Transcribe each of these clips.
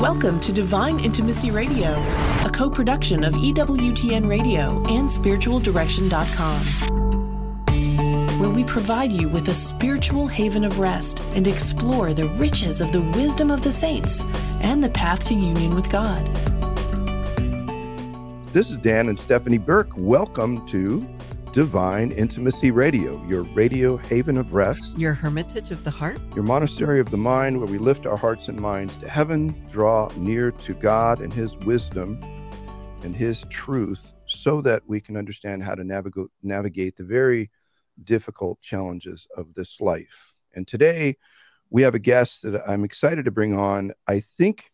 Welcome to Divine Intimacy Radio, a co production of EWTN Radio and SpiritualDirection.com, where we provide you with a spiritual haven of rest and explore the riches of the wisdom of the saints and the path to union with God. This is Dan and Stephanie Burke. Welcome to Divine Intimacy Radio, your radio haven of rest, your hermitage of the heart, your monastery of the mind, where we lift our hearts and minds to heaven, draw near to God and His wisdom and His truth, so that we can understand how to navigate navigate the very difficult challenges of this life. And today, we have a guest that I'm excited to bring on. I think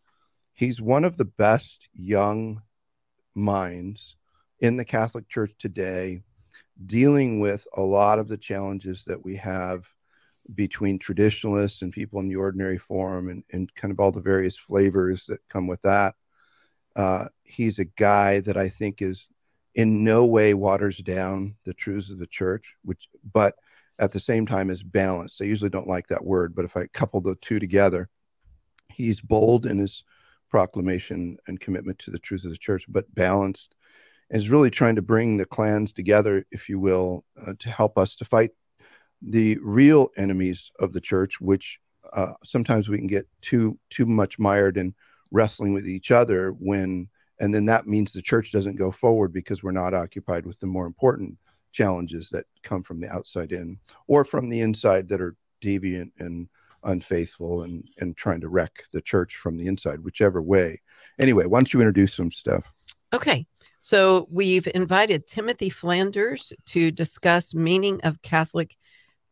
he's one of the best young minds in the Catholic Church today dealing with a lot of the challenges that we have between traditionalists and people in the ordinary form and, and kind of all the various flavors that come with that. Uh, he's a guy that I think is in no way waters down the truths of the church, which, but at the same time is balanced. I usually don't like that word, but if I couple the two together, he's bold in his proclamation and commitment to the truths of the church, but balanced is really trying to bring the clans together, if you will, uh, to help us to fight the real enemies of the church, which uh, sometimes we can get too too much mired in wrestling with each other when and then that means the church doesn't go forward because we're not occupied with the more important challenges that come from the outside in or from the inside that are deviant and unfaithful and and trying to wreck the church from the inside whichever way. Anyway why don't you introduce some stuff Okay, so we've invited Timothy Flanders to discuss meaning of Catholic,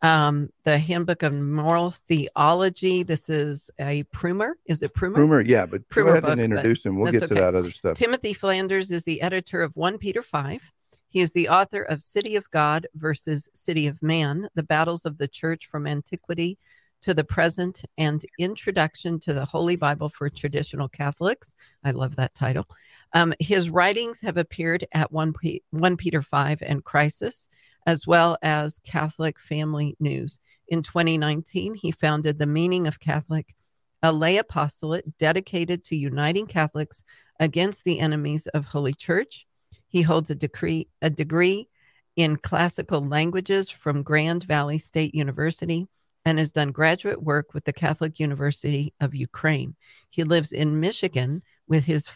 um, the Handbook of Moral Theology. This is a Prummer. Is it Prummer? Prummer, yeah. But Prummer go ahead book, and introduce him. We'll get to okay. that other stuff. Timothy Flanders is the editor of 1 Peter 5. He is the author of City of God versus City of Man, the battles of the church from antiquity to the present, and Introduction to the Holy Bible for Traditional Catholics. I love that title. Um, his writings have appeared at 1, P- 1 Peter 5 and Crisis, as well as Catholic Family News. In 2019, he founded The Meaning of Catholic, a lay apostolate dedicated to uniting Catholics against the enemies of Holy Church. He holds a degree, a degree in classical languages from Grand Valley State University and has done graduate work with the Catholic University of Ukraine. He lives in Michigan with his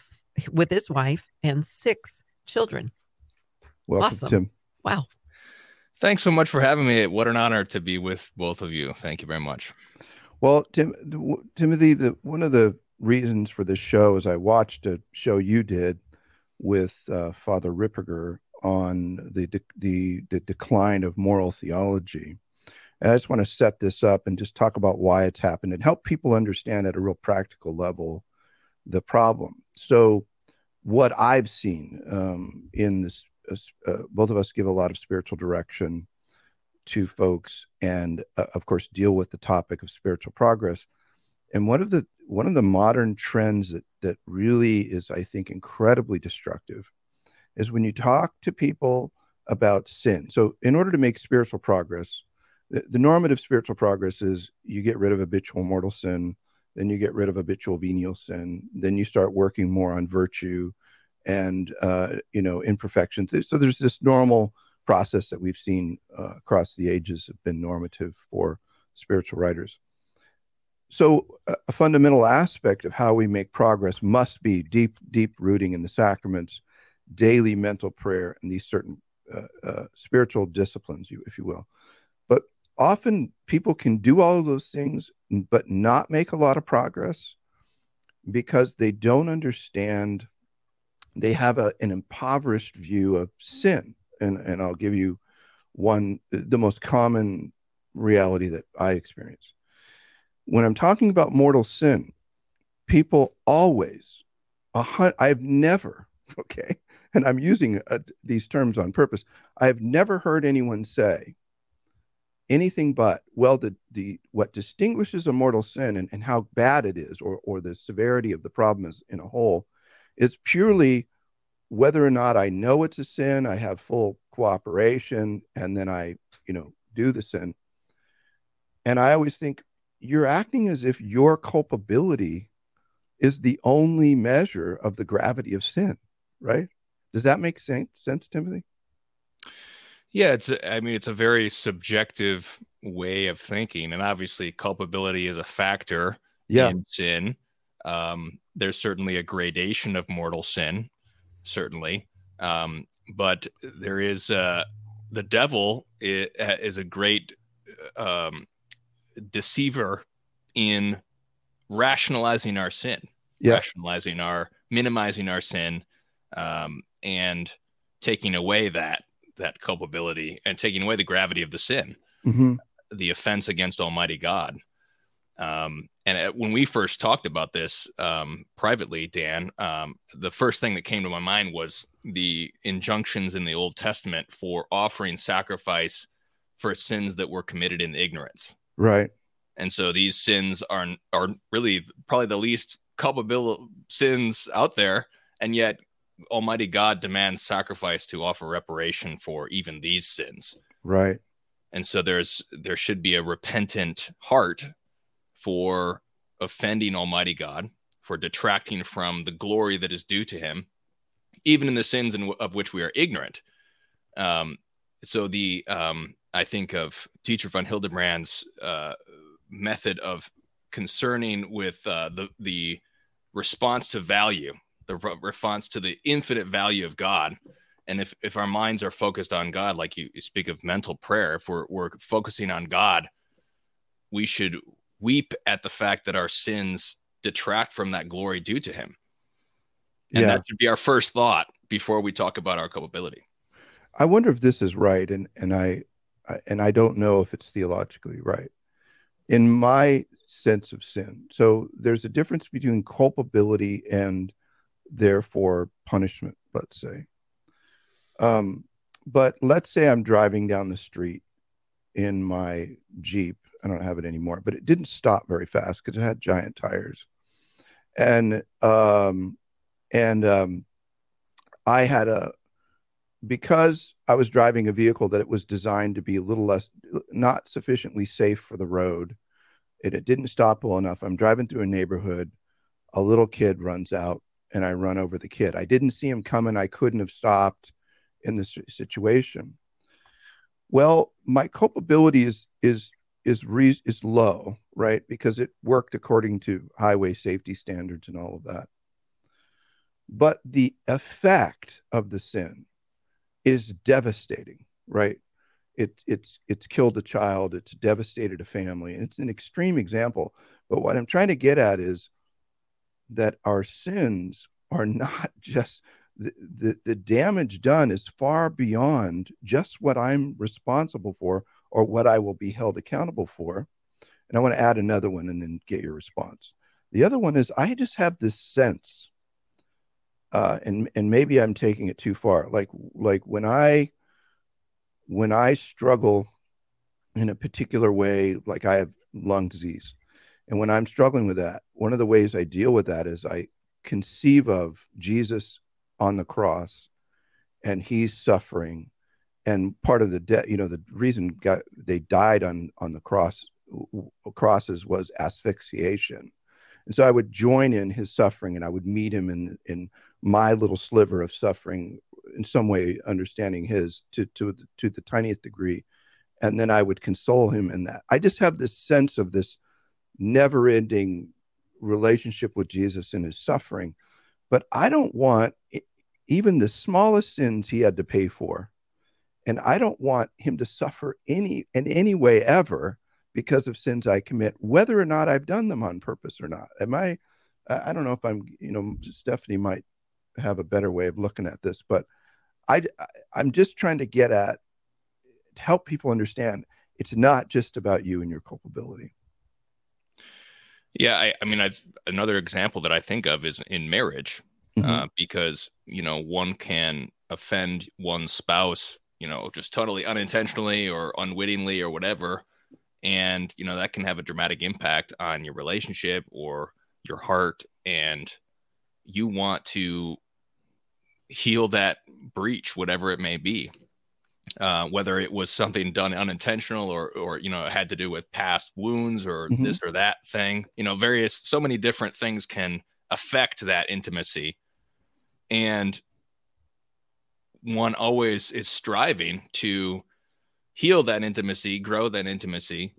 with his wife and six children. Welcome, awesome. Tim. Wow. Thanks so much for having me. What an honor to be with both of you. Thank you very much. Well, Tim, Timothy, the, one of the reasons for this show is I watched a show you did with uh, Father Ripperger on the, de- the the decline of moral theology. And I just want to set this up and just talk about why it's happened and help people understand at a real practical level the problem. So, what I've seen um, in this, uh, both of us give a lot of spiritual direction to folks, and uh, of course, deal with the topic of spiritual progress. And one of the one of the modern trends that that really is, I think, incredibly destructive, is when you talk to people about sin. So, in order to make spiritual progress, the, the normative spiritual progress is you get rid of habitual mortal sin then you get rid of habitual venial sin then you start working more on virtue and uh, you know imperfections. So there's this normal process that we've seen uh, across the ages have been normative for spiritual writers. So a, a fundamental aspect of how we make progress must be deep deep rooting in the sacraments daily mental prayer and these certain uh, uh spiritual disciplines if you will often people can do all of those things but not make a lot of progress because they don't understand they have a, an impoverished view of sin. And and i'll give you one the most common reality that i experience. When i'm talking about mortal sin people always i've never okay and i'm using uh, these terms on purpose. I've never heard anyone say anything but well the the what distinguishes a mortal sin and, and how bad it is or or the severity of the problem is in a whole is purely whether or not i know it's a sin i have full cooperation and then i you know do the sin and i always think you're acting as if your culpability is the only measure of the gravity of sin, right? Does that make sense, sense Timothy? Yeah, it's I mean it's a very subjective way of thinking and obviously culpability is a factor yeah. in sin. Um, there's certainly a gradation of mortal sin, certainly. Um, but there is uh, the devil is, is a great um, deceiver in rationalizing our sin, yeah. rationalizing our minimizing our sin, um, and taking away that that culpability and taking away the gravity of the sin, mm-hmm. the offense against Almighty God. Um, and uh, when we first talked about this um, privately, Dan, um, the first thing that came to my mind was the injunctions in the Old Testament for offering sacrifice for sins that were committed in ignorance. Right. And so these sins are are really probably the least culpable sins out there, and yet Almighty God demands sacrifice to offer reparation for even these sins. Right. And so there's there should be a repentant heart for offending Almighty God, for detracting from the glory that is due to Him, even in the sins in, of which we are ignorant. Um, so the um, I think of Dietrich von Hildebrand's uh, method of concerning with uh, the the response to value, the response to the infinite value of God. And if, if our minds are focused on God, like you, you speak of mental prayer, if we're, we're focusing on God, we should weep at the fact that our sins detract from that glory due to him. And Yeah. that should be our first thought before we talk about our culpability. I wonder if this is right, and and I, I and I don't know if it's theologically right. In my sense of sin, so there's a difference between culpability and therefore punishment. Let's say, um, but let's say I'm driving down the street in my Jeep. I don't have it anymore, but it didn't stop very fast because it had giant tires, and um, and um, I had a because I was driving a vehicle that it was designed to be a little less, not sufficiently safe for the road. And it didn't stop well enough. I'm driving through a neighborhood. A little kid runs out and I run over the kid. I didn't see him coming. I couldn't have stopped in this situation. Well, my culpability is is is re- is low, right? Because it worked according to highway safety standards and all of that. But the effect of the sin is devastating, right? It, it's it's killed a child, it's devastated a family, and it's an extreme example. But what I'm trying to get at is that our sins are not just the, the, the damage done is far beyond just what I'm responsible for or what I will be held accountable for. And I want to add another one and then get your response. The other one is I just have this sense uh, and and maybe I'm taking it too far. Like like when I when I struggle in a particular way, like I have lung disease, and when I'm struggling with that, one of the ways I deal with that is I conceive of Jesus on the cross, and He's suffering, and part of the death, you know, the reason they died on on the cross crosses was asphyxiation. And so I would join in his suffering and I would meet him in in my little sliver of suffering in some way understanding his to to to the tiniest degree and then I would console him in that. I just have this sense of this never-ending relationship with Jesus and his suffering. But I don't want even the smallest sins he had to pay for. And I don't want him to suffer any in any way ever because of sins I commit, whether or not I've done them on purpose or not. Am I? I don't know if I'm. You know, Stephanie might have a better way of looking at this, but I, I'm just trying to get at help people understand it's not just about you and your culpability. Yeah, I, I mean, I've another example that I think of is in marriage, Mhm. uh, because you know one can offend one's spouse, you know, just totally unintentionally or unwittingly or whatever, and you know that can have a dramatic impact on your relationship or your heart, and you want to heal that breach, whatever it may be. Uh, whether it was something done unintentional or, or you know, it had to do with past wounds or Mhm. this or that thing, you know, various, so many different things can affect that intimacy and one always is striving to heal that intimacy grow that intimacy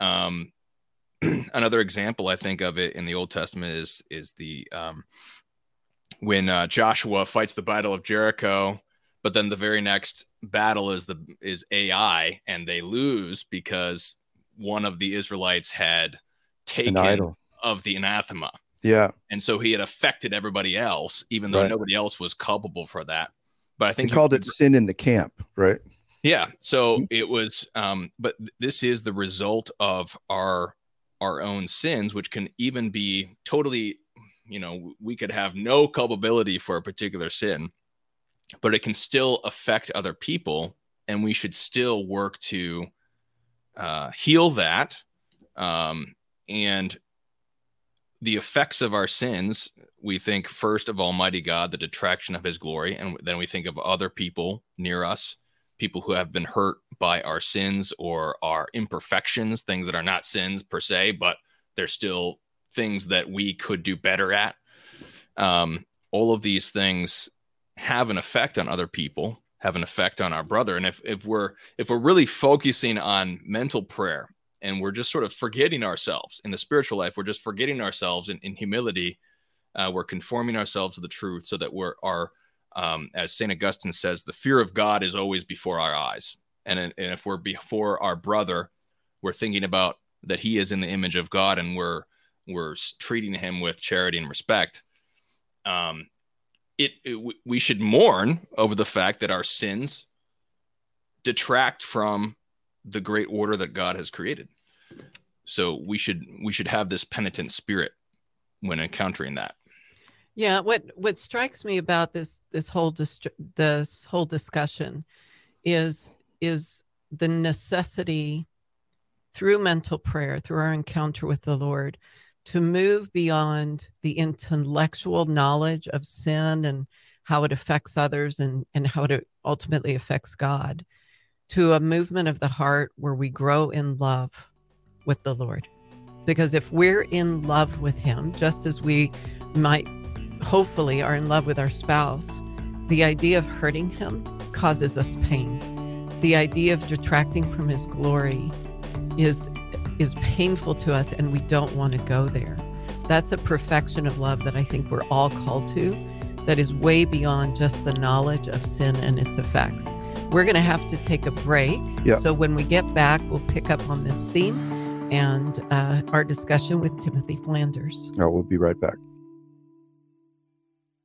um another example i think of it in the old testament is is the um when uh, joshua fights the battle of jericho but then the very next battle is the is ai and they lose because one of the israelites had taken of the anathema yeah. And so he had affected everybody else, even though right. nobody else was culpable for that. But I think he called it sin in the camp, right? Yeah. So mm-hmm. it was, um, but this is the result of our our own sins, which can even be totally, you know, we could have no culpability for a particular sin, but it can still affect other people, and we should still work to uh, heal that um, and the effects of our sins, we think first of Almighty God, the detraction of his glory, and then we think of other people near us, people who have been hurt by our sins or our imperfections, things that are not sins per se, but they're still things that we could do better at. Um, all of these things have an effect on other people, have an effect on our brother. And if, if we're if we're really focusing on mental prayer and we're just sort of forgetting ourselves in the spiritual life. We're just forgetting ourselves in, in humility. Uh, we're conforming ourselves to the truth so that we're our, um, as St. Augustine says, the fear of God is always before our eyes. And, and if we're before our brother, we're thinking about that he is in the image of God and we're, we're treating him with charity and respect. Um, it, it we should mourn over the fact that our sins detract from the great order that God has created. So we should we should have this penitent spirit when encountering that. Yeah, what what strikes me about this this whole dist- this whole discussion is is the necessity through mental prayer, through our encounter with the Lord, to move beyond the intellectual knowledge of sin and how it affects others and, and how it ultimately affects God to a movement of the heart where we grow in love with the Lord. Because if we're in love with Him, just as we might hopefully are in love with our spouse, the idea of hurting Him causes us pain. The idea of detracting from His glory is is painful to us and we don't want to go there. That's a perfection of love that I think we're all called to that is way beyond just the knowledge of sin and its effects. We're going to have to take a break. Yep. So when we get back, we'll pick up on this theme and uh, our discussion with Timothy Flanders. Oh, we'll be right back.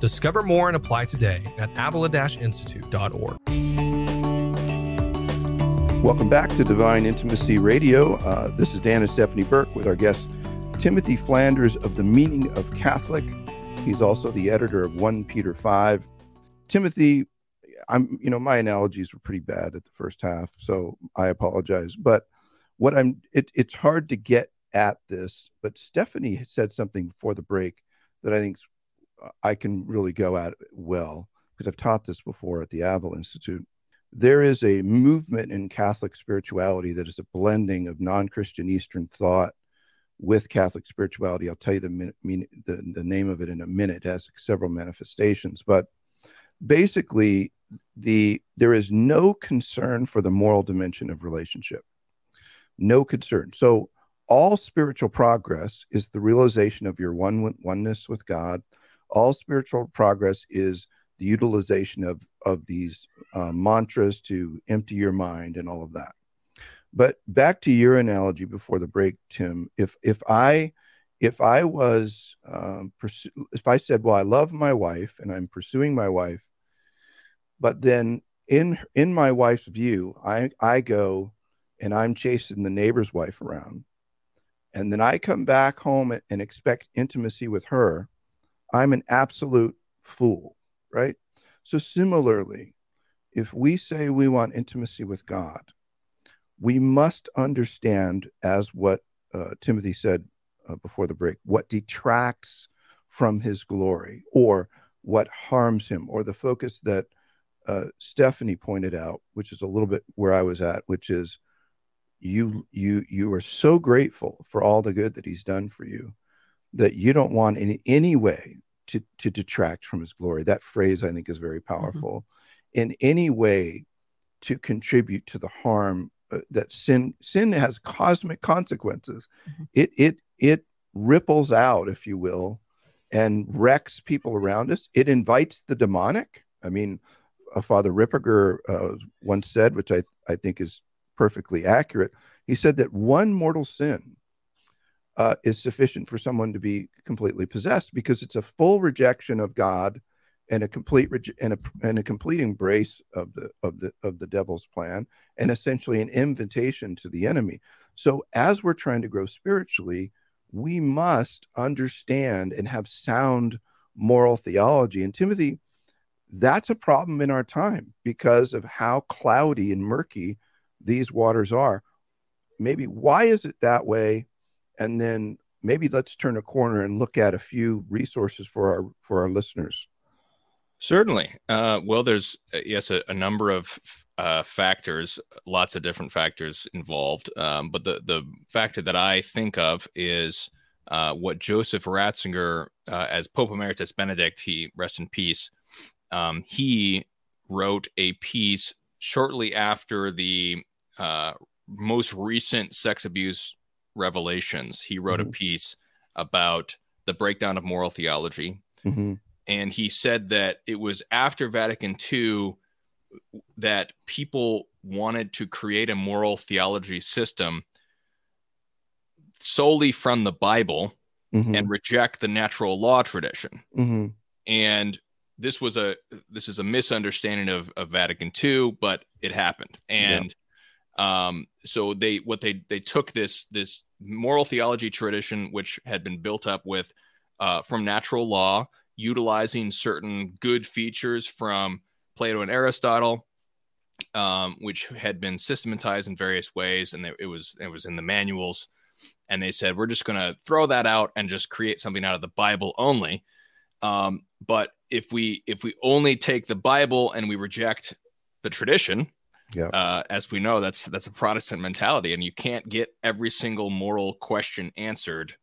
Discover more and apply today at avila-institute.org. Welcome back to Divine Intimacy Radio. Uh, this is Dan and Stephanie Burke with our guest Timothy Flanders of the Meaning of Catholic. He's also the editor of 1 Peter 5. Timothy, I'm, you know, my analogies were pretty bad at the first half, so I apologize. But what I'm, it, it's hard to get at this, but Stephanie said something before the break that I think is I can really go at well because I've taught this before at the Avila Institute. There is a movement in Catholic spirituality that is a blending of non Christian Eastern thought with Catholic spirituality. I'll tell you the, the, the name of it in a minute. It has several manifestations, but basically, the there is no concern for the moral dimension of relationship. No concern. So all spiritual progress is the realization of your one oneness with God. All spiritual progress is the utilization of of these uh, mantras to empty your mind and all of that. But back to your analogy before the break, Tim. If if I if I was um, pursue, if I said, well, I love my wife and I'm pursuing my wife, but then in in my wife's view, I I go and I'm chasing the neighbor's wife around, and then I come back home and expect intimacy with her, I'm an absolute fool, right? So similarly, if we say we want intimacy with God, we must understand, as what uh, Timothy said uh, before the break, what detracts from his glory or what harms him, or the focus that uh, Stephanie pointed out, which is a little bit where I was at, which is you you you are so grateful for all the good that he's done for you that you don't want in any way to to detract from his glory. That phrase I think is very mm-hmm. powerful. Mm-hmm. In any way to contribute to the harm uh, that sin sin has cosmic consequences. Mm-hmm. It it it ripples out, if you will, and wrecks people around us. It invites the demonic. I mean, uh, Father Ripperger uh, once said, which I, I think is perfectly accurate. He said that one mortal sin uh, is sufficient for someone to be completely possessed because it's a full rejection of God and a complete rege- and a and a complete embrace of the of the of the devil's plan and essentially an invitation to the enemy. So as we're trying to grow spiritually, we must understand and have sound moral theology. And Timothy, that's a problem in our time because of how cloudy and murky these waters are. Maybe why is it that way? And then maybe let's turn a corner and look at a few resources for our for our listeners. Certainly. Uh, well, there's uh, yes a, a number of uh, factors, lots of different factors involved. Um, but the the factor that I think of is uh, what Joseph Ratzinger, uh, as Pope Emeritus Benedict, he rest in peace. Um, he wrote a piece shortly after the uh, most recent sex abuse revelations. He wrote mm-hmm. a piece about the breakdown of moral theology. Mm-hmm. And he said that it was after Vatican II that people wanted to create a moral theology system solely from the Bible mm-hmm. and reject the natural law tradition. Mm-hmm. And this was a this is a misunderstanding of, of Vatican II, but it happened. And um, so they what they they took this this moral theology tradition, which had been built up with uh, from natural law, utilizing certain good features from Plato and Aristotle, um, which had been systematized in various ways, and it was it was in the manuals. And they said we're just going to throw that out and just create something out of the Bible only. Um, but if we if we only take the Bible and we reject the tradition, yeah. Uh, as we know, that's that's a Protestant mentality, and you can't get every single moral question answered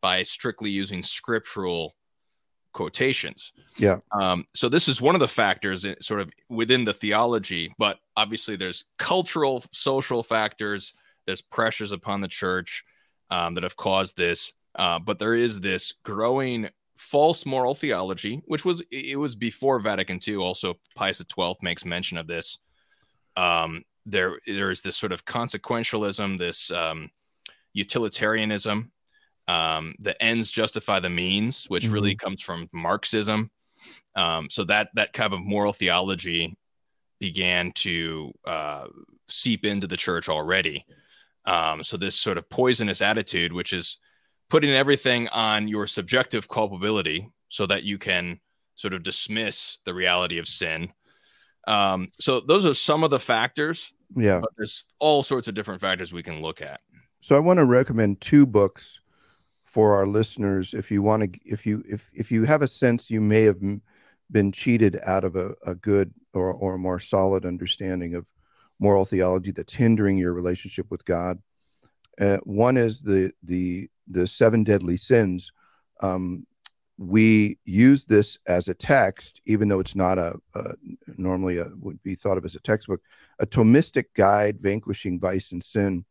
by strictly using scriptural quotations. Yeah. Um, so this is one of the factors sort of within the theology, but obviously there's cultural, social factors, there's pressures upon the church um, that have caused this. Uh, but there is this growing false moral theology, which was it was before Vatican II. Also, Pius XII makes mention of this um, there there is this sort of consequentialism, this um, utilitarianism. Um, the ends justify the means, which mm-hmm. really comes from Marxism. Um, so that that kind of moral theology began to uh, seep into the church already. Um, so this sort of poisonous attitude, which is putting everything on your subjective culpability, so that you can sort of dismiss the reality of sin um, so those are some of the factors. Yeah. There's all sorts of different factors we can look at. So I want to recommend two books for our listeners if you want to if you if if you have a sense you may have been cheated out of a, a good or, or a more solid understanding of moral theology that's hindering your relationship with God. Uh, one is the the the seven deadly sins. Um, we use this as a text, even though it's not a, a, normally a, would be thought of as a textbook, a Thomistic guide vanquishing vice and sin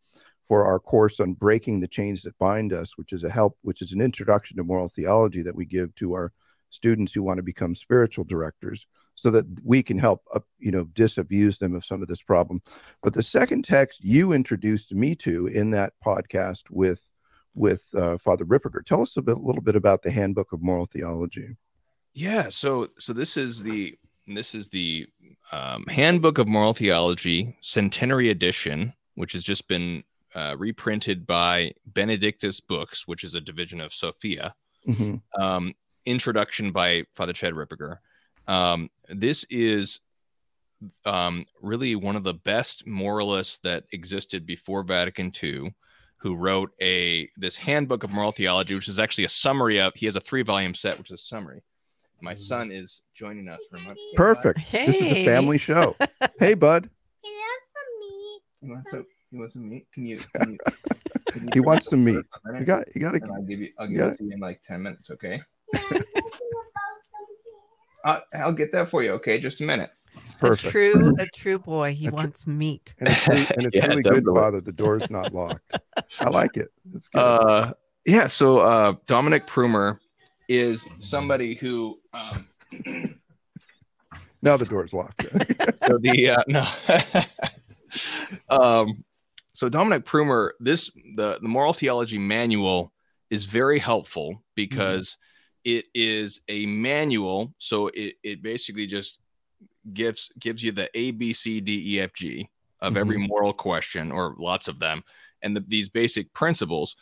for our course on breaking the chains that bind us, which is a help, which is an introduction to moral theology that we give to our students who want to become spiritual directors so that we can help uh, you know disabuse them of some of this problem. But the second text you introduced me to in that podcast with with uh, father ripperger tell us a, bit, a little bit about the handbook of moral theology. Yeah so so this is the this is the um, handbook of moral theology centenary edition which has just been uh, reprinted by benedictus books which is a division of sophia mm-hmm. um, introduction by Father Chad Ripperger. Um, this is um, really one of the best moralists that existed before Vatican II, who wrote a this handbook of moral theology, which is actually a summary of. He has a three volume set, which is a summary. My son is joining us for my perfect. Hey. This is a family show. hey, bud. He wants have some meat? You want some? You want some meat? Can you? Can you, can you he wants some meat. You got. You got to. I'll give you. I'll give it to you in like ten minutes. Okay. Uh, I'll get that for you. Okay, just a minute. Perfect. A true, a true boy. He a wants meat. And it's really, and it's yeah, really good, Father. The door's not locked. I like it. Uh, yeah. So uh, Dominic Prummer is somebody who. Um, now the door's locked. so the uh, no. um, so Dominic Prummer, this the the moral theology manual is very helpful because. Mm-hmm it is a manual so it, it basically just gives gives you the a b c d e f g of mm-hmm. every moral question or lots of them and the, these basic principles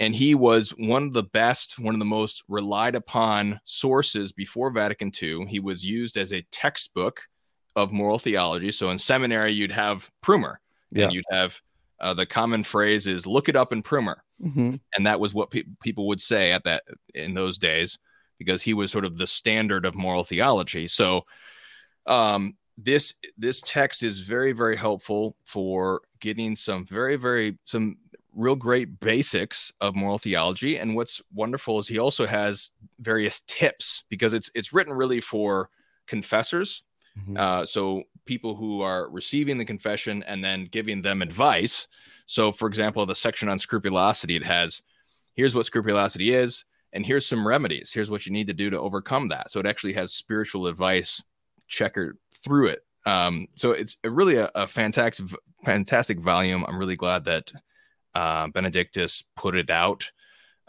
and he was one of the best one of the most relied upon sources before vatican ii he was used as a textbook of moral theology so in seminary you'd have prummer yeah. and you'd have uh, the common phrase is look it up in prummer Mm-hmm. And that was what pe- people would say at that in those days because he was sort of the standard of moral theology. So um, this this text is very very helpful for getting some very very some real great basics of moral theology and what's wonderful is he also has various tips because it's it's written really for confessors mm-hmm. uh, so people who are receiving the confession and then giving them advice so, for example, the section on scrupulosity, it has here's what scrupulosity is, and here's some remedies. Here's what you need to do to overcome that. So, it actually has spiritual advice checkered through it. Um, so, it's really a, a, fantastic, fantastic volume. I'm really glad that uh, Benedictus put it out.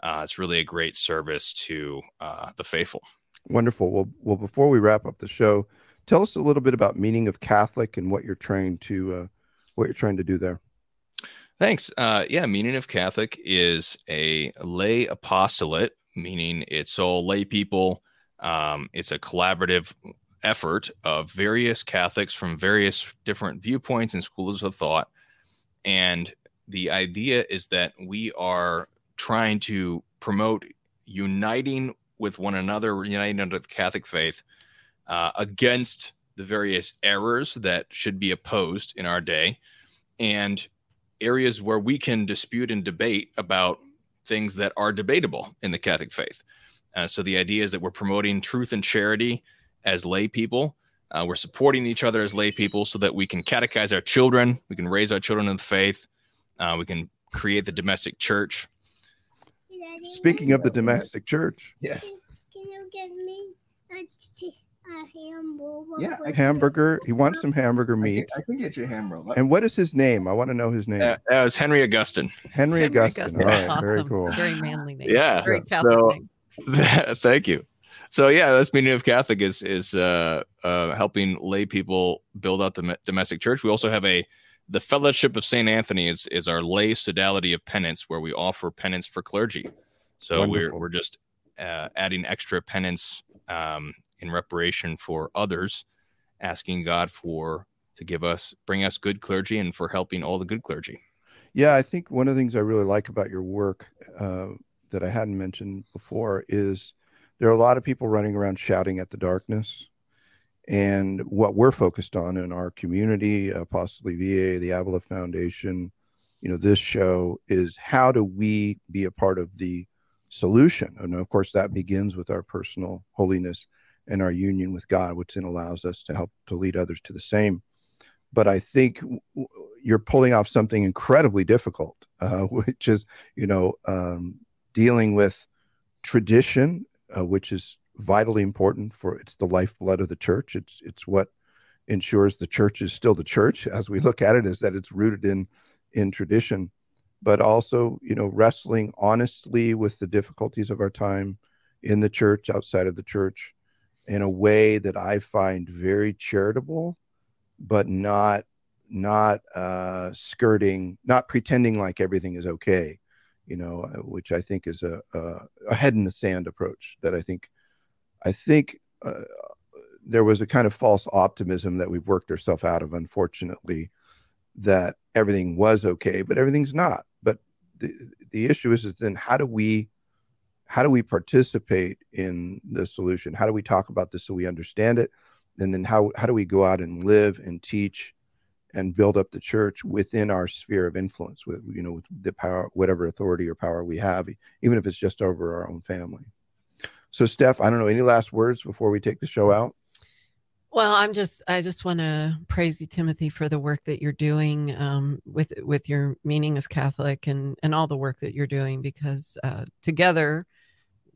Uh, it's really a great service to uh, the faithful. Wonderful. Well, well, before we wrap up the show, tell us a little bit about meaning of Catholic and what you're trying to uh, what you're trying to do there. Thanks. Uh, yeah, meaning of Catholic is a lay apostolate, meaning it's all lay people. Um, it's a collaborative effort of various Catholics from various different viewpoints and schools of thought. And the idea is that we are trying to promote uniting with one another, uniting under the Catholic faith uh, against the various errors that should be opposed in our day and areas where we can dispute and debate about things that are debatable in the Catholic faith. Uh, so the idea is that we're promoting truth and charity as lay people. Uh, we're supporting each other as lay people so that we can catechize our children, we can raise our children in the faith, uh, we can create the domestic church. Speaking of the domestic church, yes. Can you get me a a hamburger. Yeah, hamburger. He wants some hamburger meat. I can, I can get you a hamburger. And what is his name? I want to know his name. Uh, that was Henry Augustine. Henry, Henry Augustine. Augustine. All right, awesome. very cool. Very manly name. Yeah. Very Catholic so, name. thank you. So yeah, that's meaning of Catholic is is uh, uh, helping lay people build out the domestic church. We also have a the Fellowship of Saint Anthony is is our lay sodality of penance, where we offer penance for clergy. So Wonderful. we're we're just uh, adding extra penance um, in reparation for others, asking God for to give us, bring us good clergy, and for helping all the good clergy. Yeah, I think one of the things I really like about your work uh, that I hadn't mentioned before is there are a lot of people running around shouting at the darkness. And what we're focused on in our community, possibly VA, the Avila Foundation, you know, this show is how do we be a part of the solution? And of course, that begins with our personal holiness and our union with God, which then allows us to help to lead others to the same. But I think, you're pulling off something incredibly difficult, uh, which is, you know, um, dealing with tradition, uh, which is vitally important for it's the lifeblood of the church. It's it's what ensures the church is still the church as we look at it, is that it's rooted in in tradition, but also, you know, wrestling honestly with the difficulties of our time in the church, outside of the church, in a way that I find very charitable, but not not uh, skirting, not pretending like everything is okay, you know, uh, which I think is a, a, a head in the sand approach that I think, I think uh, there was a kind of false optimism that we've worked ourselves out of, unfortunately, that everything was okay, but everything's not. But the, the issue is, is then how do we, how do we participate in the solution? How do we talk about this so we understand it? And then how, how do we go out and live and teach and build up the church within our sphere of influence with you know with the power whatever authority or power we have even if it's just over our own family so steph i don't know any last words before we take the show out well i'm just i just want to praise you timothy for the work that you're doing um, with with your meaning of catholic and and all the work that you're doing because uh, together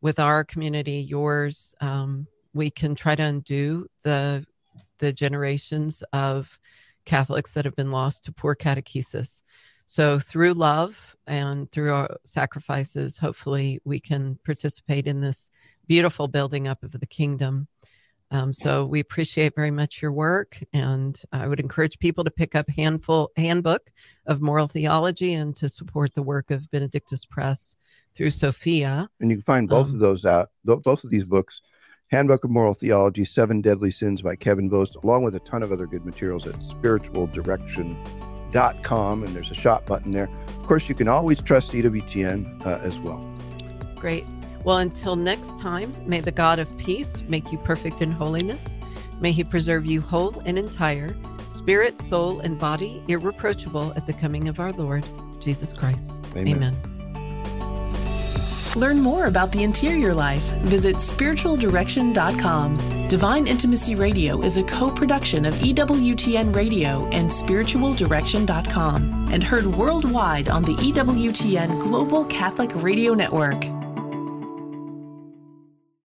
with our community yours um, we can try to undo the the generations of Catholics that have been lost to poor catechesis. So, through love and through our sacrifices, hopefully, we can participate in this beautiful building up of the kingdom. Um, so, we appreciate very much your work, and I would encourage people to pick up handful handbook of moral theology and to support the work of Benedictus Press through Sophia. And you can find both um, of those out, both of these books Handbook of Moral Theology, Seven Deadly Sins by Kevin Vost, along with a ton of other good materials at spiritualdirection.com. And there's a shop button there. Of course, you can always trust EWTN uh, as well. Great. Well, until next time, may the God of peace make you perfect in holiness. May he preserve you whole and entire, spirit, soul, and body, irreproachable at the coming of our Lord, Jesus Christ. Amen. Amen. Learn more about the interior life. Visit spiritualdirection.com. Divine Intimacy Radio is a co production of EWTN Radio and spiritualdirection.com and heard worldwide on the EWTN Global Catholic Radio Network.